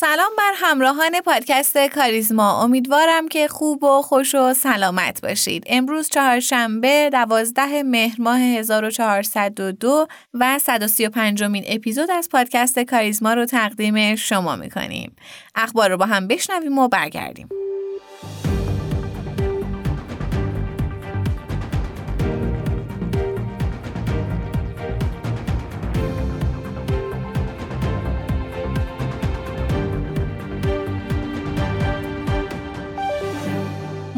سلام بر همراهان پادکست کاریزما. امیدوارم که خوب و خوش و سلامت باشید. امروز چهارشنبه دوازده مهر ماه 1402 و 135 مین اپیزود از پادکست کاریزما رو تقدیم شما می‌کنیم. اخبار رو با هم بشنویم و برگردیم.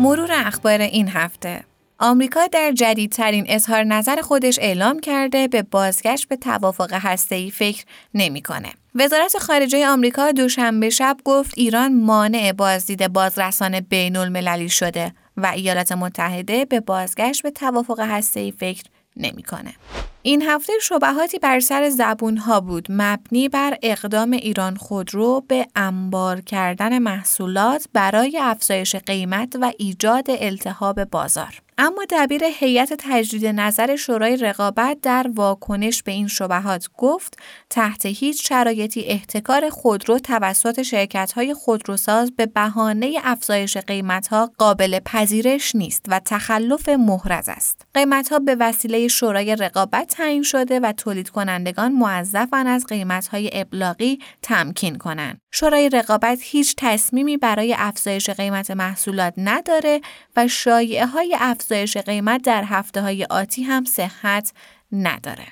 مرور اخبار این هفته آمریکا در جدیدترین اظهار نظر خودش اعلام کرده به بازگشت به توافق هسته‌ای فکر نمی‌کنه. وزارت خارجه آمریکا دوشنبه شب گفت ایران مانع بازدید بازرسان بین المللی شده و ایالات متحده به بازگشت به توافق هسته‌ای فکر نمی‌کنه. این هفته شبهاتی بر سر زبون ها بود مبنی بر اقدام ایران خودرو به انبار کردن محصولات برای افزایش قیمت و ایجاد التهاب بازار. اما دبیر هیئت تجدید نظر شورای رقابت در واکنش به این شبهات گفت تحت هیچ شرایطی احتکار خودرو توسط شرکت‌های خودروساز به بهانه افزایش قیمت‌ها قابل پذیرش نیست و تخلف محرز است. قیمت‌ها به وسیله شورای رقابت تعیین شده و تولید کنندگان موظفن از قیمت‌های ابلاغی تمکین کنند. شورای رقابت هیچ تصمیمی برای افزایش قیمت محصولات نداره و شایعه های افزایش قیمت در هفته های آتی هم صحت نداره.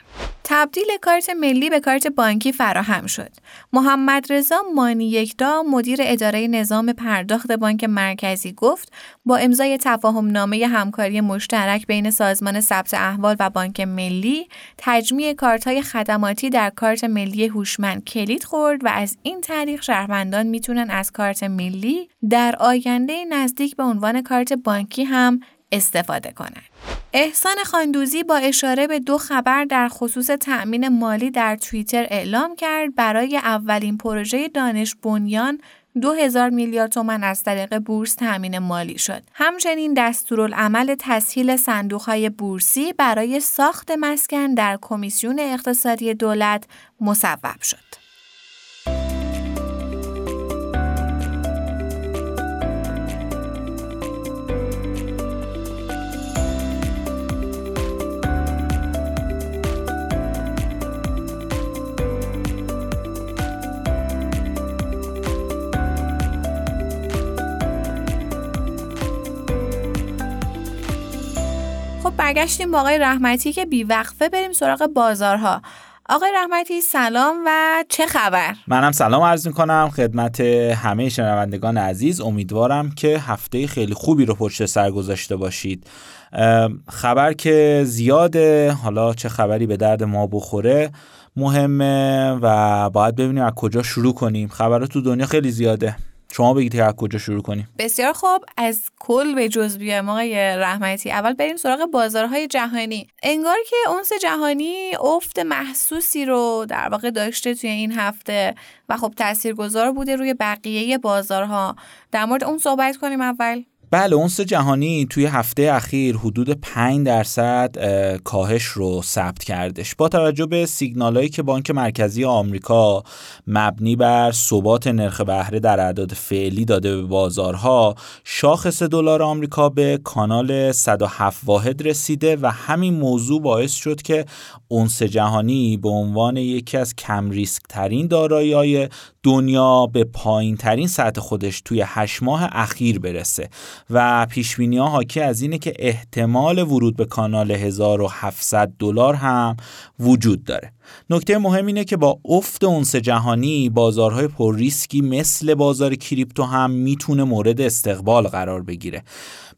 تبدیل کارت ملی به کارت بانکی فراهم شد. محمد رضا مانی یکدا مدیر اداره نظام پرداخت بانک مرکزی گفت با امضای تفاهم نامه همکاری مشترک بین سازمان ثبت احوال و بانک ملی تجمیع کارت های خدماتی در کارت ملی هوشمند کلید خورد و از این طریق شهروندان می‌تونن از کارت ملی در آینده نزدیک به عنوان کارت بانکی هم استفاده کنند. احسان خاندوزی با اشاره به دو خبر در خصوص تأمین مالی در توییتر اعلام کرد برای اولین پروژه دانش بنیان دو هزار میلیارد تومن از طریق بورس تأمین مالی شد. همچنین دستورالعمل تسهیل صندوقهای بورسی برای ساخت مسکن در کمیسیون اقتصادی دولت مصوب شد. برگشتیم با آقای رحمتی که بیوقفه بریم سراغ بازارها. آقای رحمتی سلام و چه خبر؟ منم سلام عرض می کنم خدمت همه شنوندگان عزیز امیدوارم که هفته خیلی خوبی رو پشت سر گذاشته باشید. خبر که زیاده. حالا چه خبری به درد ما بخوره مهمه و باید ببینیم از کجا شروع کنیم. خبرات تو دنیا خیلی زیاده. شما بگید که از کجا شروع کنیم. بسیار خوب. از کل به جز بیایم آقای رحمتی. اول بریم سراغ بازارهای جهانی. انگار که اونس جهانی افت محسوسی رو در واقع داشته توی این هفته و خب تاثیرگذار بوده روی بقیه بازارها. در مورد اون صحبت کنیم اول. بله اونس جهانی توی هفته اخیر حدود 5 درصد کاهش رو ثبت کردش. با توجه به سیگنالایی که بانک مرکزی آمریکا مبنی بر ثبات نرخ بهره در اعداد فعلی داده به بازارها شاخص دلار آمریکا به کانال 107 واحد رسیده و همین موضوع باعث شد که اونس جهانی به عنوان یکی از کم ریسک ترین دارایی دنیا به پایین ترین سطح خودش توی هشت ماه اخیر برسه. و پیش ها حاکی از اینه که احتمال ورود به کانال 1700 دلار هم وجود داره. نکته مهم اینه که با افت اونس جهانی بازارهای پر ریسکی مثل بازار کریپتو هم می‌تونه مورد استقبال قرار بگیره.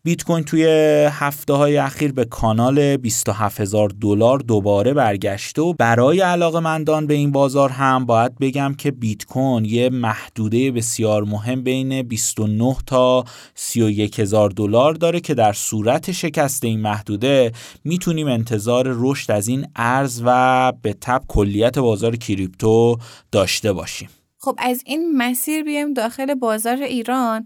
بیت کوین توی هفته های اخیر به کانال 27 هزار دلار دوباره برگشته و برای علاقه مندان به این بازار هم باید بگم که بیت کوین یه محدوده بسیار مهم بین 29 تا 31 هزار دلار داره که در صورت شکست این محدوده می‌تونیم انتظار رشد از این ارز و به تب کلیت بازار کریپتو داشته باشیم. خب از این مسیر بیایم داخل بازار ایران.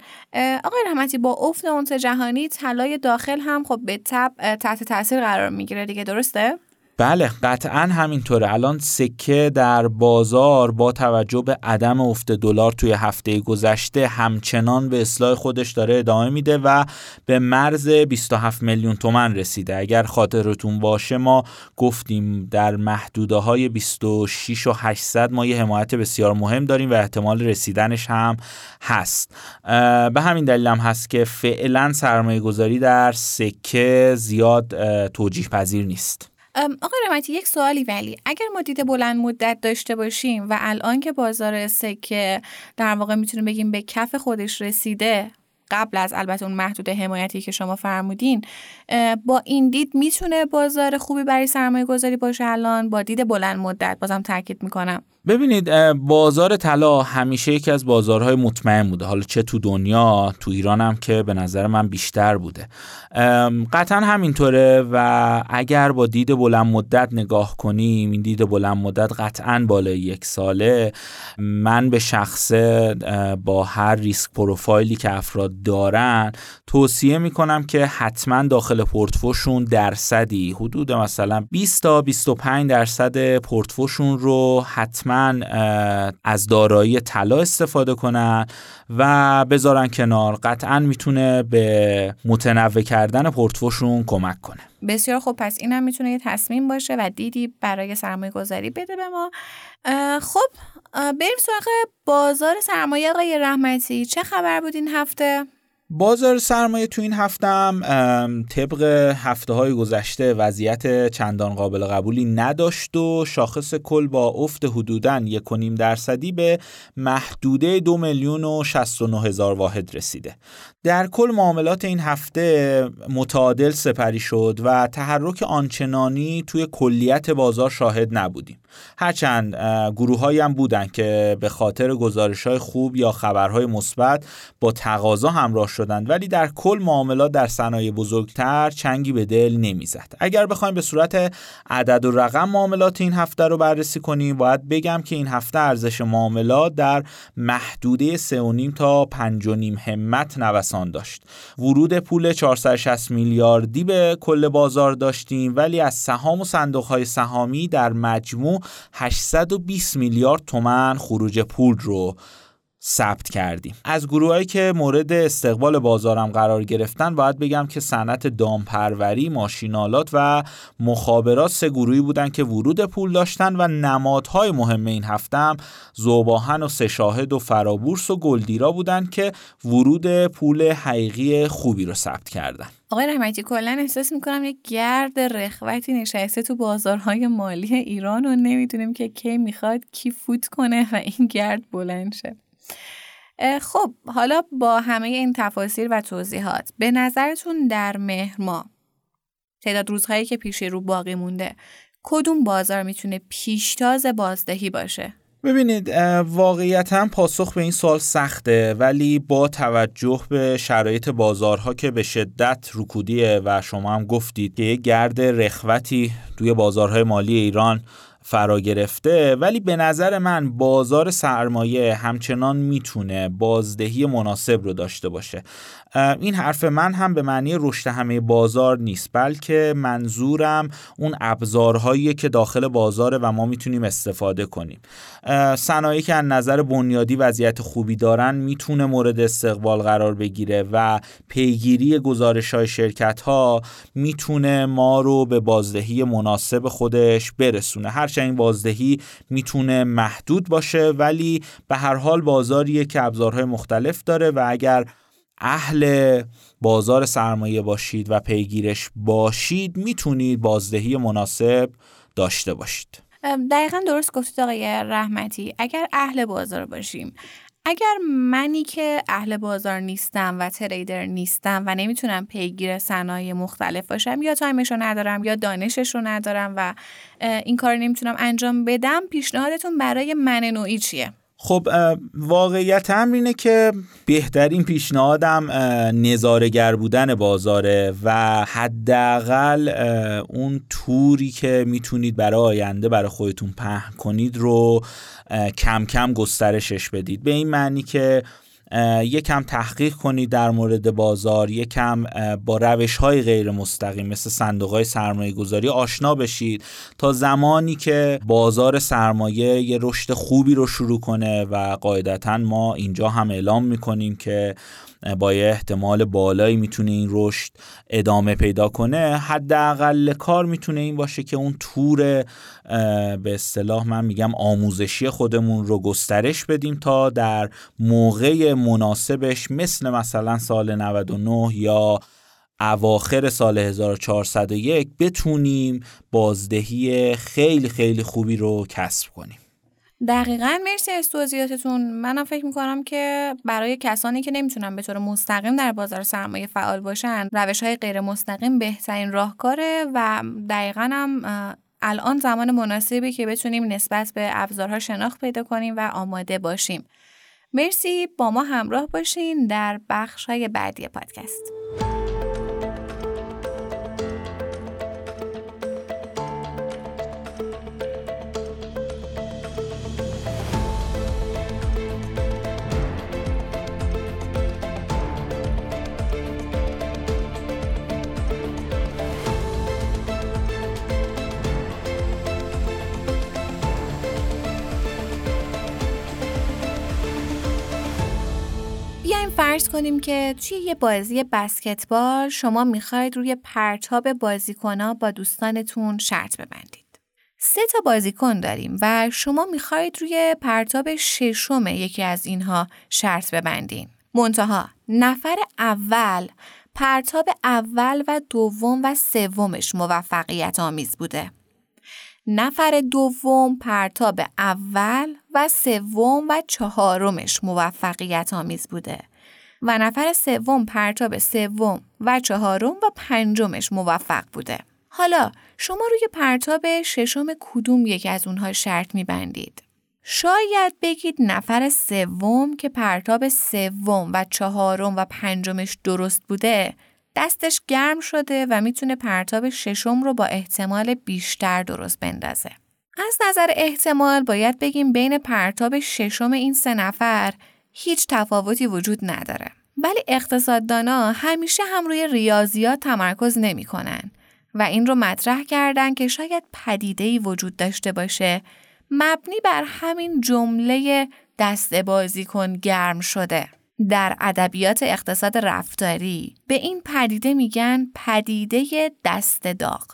آقای رحمتی با افت اونس جهانی طلای داخل هم خب به تب تحت تاثیر قرار می‌گیره دیگه درسته؟ بله قطعا همینطوره. الان سکه در بازار با توجه به عدم افت دلار توی هفته گذشته همچنان به اصلاح خودش داره ادامه میده و به مرز 27 میلیون تومن رسیده. اگر خاطرتون باشه ما گفتیم در محدوده های 26 و 800 ما یه حمایت بسیار مهم داریم و احتمال رسیدنش هم هست. به همین دلیل هم هست که فعلا سرمایه گذاری در سکه زیاد توجیه پذیر نیست. آقای رحمتی یک سوالی ولی. اگر ما دید بلند مدت داشته باشیم و الان که بازار سکه در واقع می‌تونیم بگیم به کف خودش رسیده قبل از البته اون محدود حمایتی که شما فرمودین با این دید می‌تونه بازار خوبی برای سرمایه گذاری باشه الان؟ با دید بلند مدت بازم تاکید می‌کنم. ببینید بازار طلا همیشه یکی از بازارهای مطمئن بوده. حالا چه تو دنیا تو ایران هم که به نظر من بیشتر بوده. قطعا همینطوره و اگر با دید بلند مدت نگاه کنیم این دید بلند مدت قطعا بالای یک ساله. من به شخص با هر ریسک پروفایلی که افراد دارن توصیه می‌کنم که حتما داخل پورتفوشون درصدی حدود مثلا 20 تا 25 درصد پورتفوشون رو حتما از دارایی طلا استفاده کنن و بذارن کنار. قطعا می‌تونه به متنوع کردن پورتفوشون کمک کنه. بسیار خوب. پس اینم می‌تونه یه تصمیم باشه و دیدی برای سرمایه گذاری بده به ما. خب بریم سراغ بازار سرمایه آقای رحمتی. چه خبر بود این هفته؟ بازار سرمایه تو این هفتم طبق هفته های گذشته وضعیت چندان قابل قبولی نداشت و شاخص کل با افت حدوداً یک درصدی به محدوده دو میلیون و 69 هزار واحد رسیده. در کل معاملات این هفته متعادل سپری شد و تحرک آنچنانی توی کلیت بازار شاهد نبودیم. هرچند گروه هم بودن که به خاطر گزارش های خوب یا خبرهای مثبت با تقاضا همراه شدند ولی در کل معاملات در صنایع بزرگتر چنگی به دل نمی‌زد. اگر بخوایم به صورت عدد و رقم معاملات این هفته رو بررسی کنیم باید بگم که این هفته ارزش معاملات در محدوده 3.5 تا 5.5 همت نوسان داشت. ورود پول 460 میلیاردی به کل بازار داشتیم ولی از سهام و صندوق های سهامی در مجموع 820 میلیارد تومن خروج پول رو ثبت کردیم. از گروهایی که مورد استقبال بازارم قرار گرفتن باید بگم که صنعت دامپروری ماشینالات و مخابرات سه گروهی بودن که ورود پول داشتن و نمادهای مهم این هفتم زوباهن و سشاهد و فرابورس و گلدیرا بودن که ورود پول حقیقی خوبی رو ثبت کردن. آقای رحمتی کلا احساس می‌کنم یک گرد رخوتی نشسته تو بازارهای مالی ایران و نمی‌دونیم که کی می‌خواد کی فوت کنه و این گرد بلند شه. خب حالا با همه این تفاصیل و توضیحات به نظرتون در مهر ما تعداد روزهایی که پیش رو باقی مونده کدوم بازار می‌تونه پیشتاز بازدهی باشه؟ ببینید واقعیتا پاسخ به این سوال سخته ولی با توجه به شرایط بازارها که به شدت رکودیه و شما هم گفتید که یه گرد رخوتی توی بازارهای مالی ایران فرا گرفته ولی به نظر من بازار سرمایه همچنان می‌تونه بازدهی مناسب رو داشته باشه. این حرف من هم به معنی رشد همه بازار نیست بلکه منظورم اون ابزارهایی که داخل بازاره و ما می‌تونیم استفاده کنیم. صنایعی که از نظر بنیادی وضعیت خوبی دارن می‌تونه مورد استقبال قرار بگیره و پیگیری گزارش های شرکت ها می‌تونه ما رو به بازدهی مناسب خودش برسونه. هرچند این بازدهی می‌تونه محدود باشه ولی به هر حال بازاریه که ابزارهای مختلف داره و اگر اهل بازار سرمایه باشید و پیگیرش باشید می‌تونید بازدهی مناسب داشته باشید. دقیقا درست گفتید آقای رحمتی. اگر اهل بازار باشیم اگر منی که اهل بازار نیستم و تریدر نیستم و نمی‌تونم پیگیر صنایع مختلف باشم یا تایمش رو ندارم یا دانشش رو ندارم و این کار نمی‌تونم انجام بدم پیشنهادتون برای من نوعی چیه؟ خب واقعیت هم اینه که بهترین پیشنهادم نظارگر بودن بازاره و حداقل اون توری که می‌تونید برای آینده برای خودتون پهن کنید رو کم کم گسترشش بدید. به این معنی که یکم تحقیق کنید در مورد بازار یکم با روش های غیر مستقیم مثل صندوق های سرمایه گذاری آشنا بشید تا زمانی که بازار سرمایه یه رشد خوبی رو شروع کنه و قاعدتا ما اینجا هم اعلام می‌کنیم که با یه احتمال بالایی می‌تونه این رشد ادامه پیدا کنه. حداقل کار می‌تونه این باشه که اون تور به اصطلاح من میگم آموزشی خودمون رو گسترش بدیم تا در موقع مناسبش مثل مثلا سال 99 یا اواخر سال 1401 بتونیم بازدهی خیلی خیلی خوبی رو کسب کنیم. دقیقا مرسی از توضیحاتتون. منم فکر می‌کنم که برای کسانی که نمی‌تونن به طور مستقیم در بازار سرمایه فعال باشن روش های غیر مستقیم بهترین راهکاره و دقیقا هم الان زمان مناسبی که بتونیم نسبت به ابزارها شناخت پیدا کنیم و آماده باشیم. مرسی. با ما همراه باشین در بخش های بعدی پادکست. فرض کنیم که توی یه بازی بسکتبال شما می‌خواید روی پرتاب بازیکن با دوستانتون شرط ببندید. سه تا بازیکن داریم و شما می‌خواید روی پرتاب ششم یکی از اینها شرط ببندین. منتها نفر اول پرتاب اول و دوم و سومش موفقیت آمیز بوده. نفر دوم پرتاب اول و سوم و چهارمش موفقیت آمیز بوده و نفر سوم پرتاب سوم و چهارم و پنجمش موفق بوده. حالا شما روی پرتاب ششم کدوم یکی از اونها شرط میبندید؟ شاید بگید نفر سوم که پرتاب سوم و چهارم و پنجمش درست بوده دستش گرم شده و می‌تونه پرتاب ششم رو با احتمال بیشتر درست بندازه. از نظر احتمال باید بگیم بین پرتاب ششم این سه نفر هیچ تفاوتی وجود نداره. ولی اقتصاددانا همیشه هم روی ریاضیات تمرکز نمی‌کنن و این رو مطرح کردن که شاید پدیده‌ای وجود داشته باشه مبنی بر همین جمله دست بازی کن گرم شده. در ادبیات اقتصاد رفتاری به این پدیده میگن پدیده دست داغ.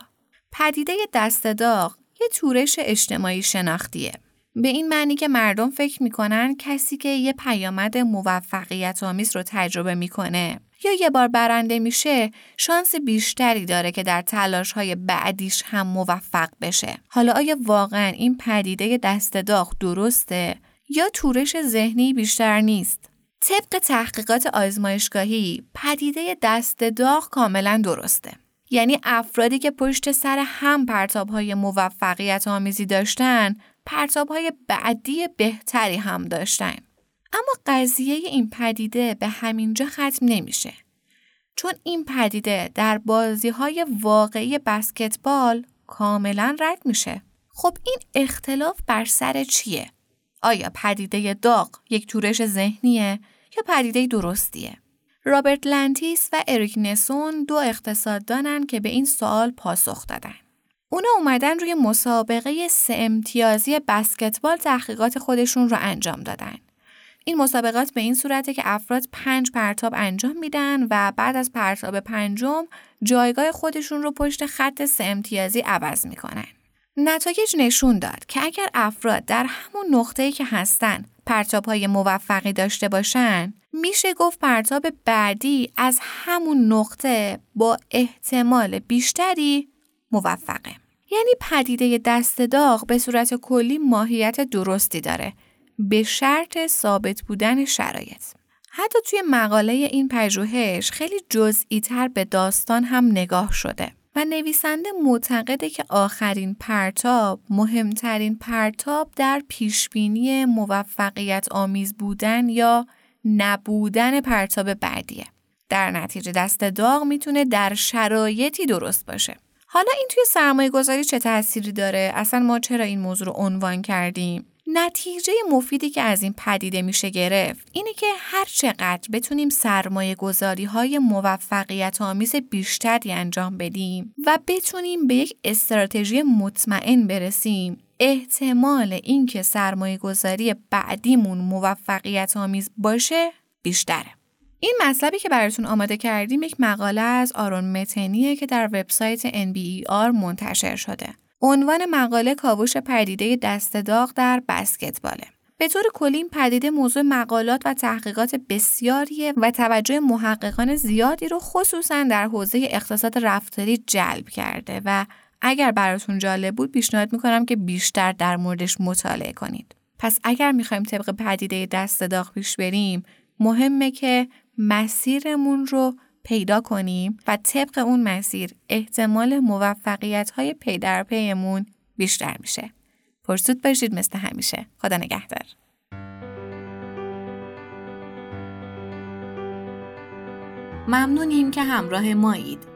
پدیده دست داغ یه تورش اجتماعی شناختیه. به این معنی که مردم فکر می‌کنن کسی که یه پیامد موفقیت آمیز رو تجربه می‌کنه یا یه بار برنده میشه شانس بیشتری داره که در تلاش های بعدیش هم موفق بشه. حالا آیا واقعا این پدیده دست داغ درسته یا تورش ذهنی بیشتر نیست؟ طبق تحقیقات آزمایشگاهی پدیده دست داغ کاملا درسته. یعنی افرادی که پشت سر هم پرتاب های موفقیت آمیزی داشتن پرتاب های بعدی بهتری هم داشتن. اما قضیه این پدیده به همینجا ختم نمیشه. چون این پدیده در بازی های واقعی بسکتبال کاملا رد میشه. خب این اختلاف بر سر چیه؟ آیا پدیده داغ یک تورش ذهنیه یا پدیده درستیه؟ رابرت لنتیس و اریک نسون دو اقتصاددانن که به این سوال پاسخ دادن. اونا اومدن روی مسابقه سه امتیازی بسکتبال تحقیقات خودشون رو انجام دادن. این مسابقات به این صورته که افراد پنج پرتاب انجام میدن و بعد از پرتاب پنجم جایگاه خودشون رو پشت خط سه امتیازی عوض می‌کنن. نتایج نشون داد که اگر افراد در همون نقطه‌ای که هستن پرتاب های موفقی داشته باشن میشه گفت پرتاب بعدی از همون نقطه با احتمال بیشتری موفقه. یعنی پدیده دست داغ به صورت کلی ماهیت درستی داره به شرط ثابت بودن شرایط. حتی توی مقاله این پژوهش خیلی جزئی تر به داستان هم نگاه شده و نویسنده معتقده که آخرین پرتاب مهمترین پرتاب در پیشبینی موفقیت آمیز بودن یا نبودن پرتاب بعدیه. در نتیجه دست داغ می‌تونه در شرایطی درست باشه. حالا این توی سرمایه گذاری چه تأثیری داره؟ اصلا ما چرا این موضوع رو عنوان کردیم؟ نتیجه مفیدی که از این پدیده میشه گرفت اینه که هر چقدر بتونیم سرمایه گذاری های موفقیت آمیز بیشتری انجام بدیم و بتونیم به یک استراتژی مطمئن برسیم احتمال اینکه سرمایه گذاری بعدیمون موفقیت آمیز باشه بیشتره. این مطلبی که براتون آماده کردیم یک مقاله از آرون متنیه که در وبسایت NBER منتشر شده. عنوان مقاله کاوش پدیده دست داغ در بسکتباله. به طور کلی این پدیده موضوع مقالات و تحقیقات بسیاریه و توجه محققان زیادی رو خصوصا در حوزه اقتصاد رفتاری جلب کرده و اگر براتون جالب بود پیشنهاد می‌کنم که بیشتر در موردش مطالعه کنید. پس اگر می‌خوایم طبق پدیده دست داغ پیش بریم مهمه که مسیرمون رو پیدا کنیم و طبق اون مسیر احتمال موفقیت های پی در پیمون بیشتر میشه. پرسود باشید مثل همیشه. خدا نگهدار. ممنونیم که همراه مایید.